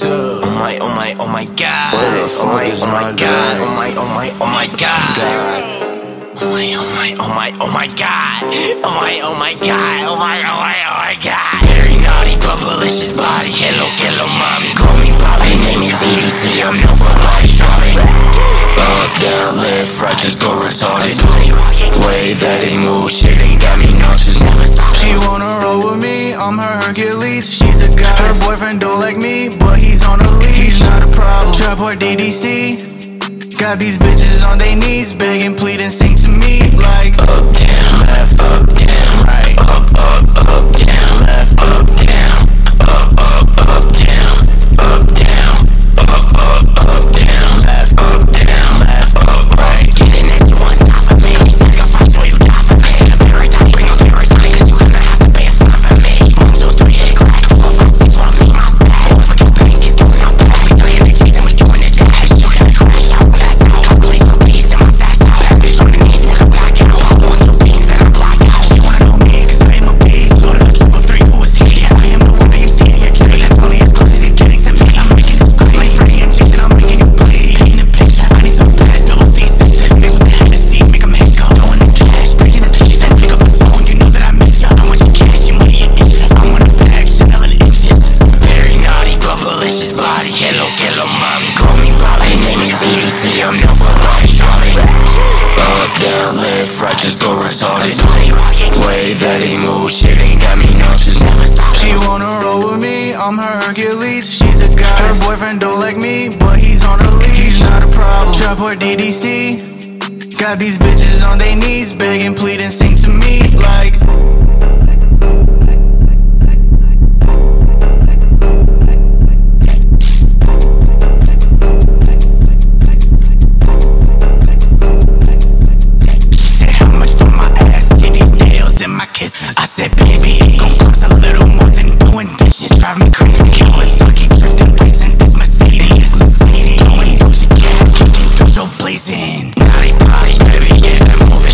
to. Oh my, oh my, oh my god. Oh my, oh my god. Oh my, oh my, oh my god. God. Oh my, oh my, oh my, oh my god. Oh my, oh my god. Oh my, oh my, oh my god. Very naughty, but malicious body. Hello, hello, mommy. Call me Bobby. Down, left, right, just go retarded. Way that they move, shit ain't got me nauseous. She wanna roll with me, I'm her Hercules. She's a goddess. Her boyfriend don't like me, but he's on a leash. He's not a problem. Trap or DDC. Got these bitches on their knees, begging, pleading, sing to me like Up, down, Hello, hello, mommy. Call me Bobby. Name is DDC, I'm known for body dropping. Up, down, left, right, just go retarded. Way that they move, shit ain't got me nauseous. She wanna roll with me, I'm her Hercules. She's a goddess. Her boyfriend don't like me, but he's on a leash. He's not a problem. Trap or DDC. Got these bitches on their knees, begging, pleading, sing to me Daj, daj, I'm moving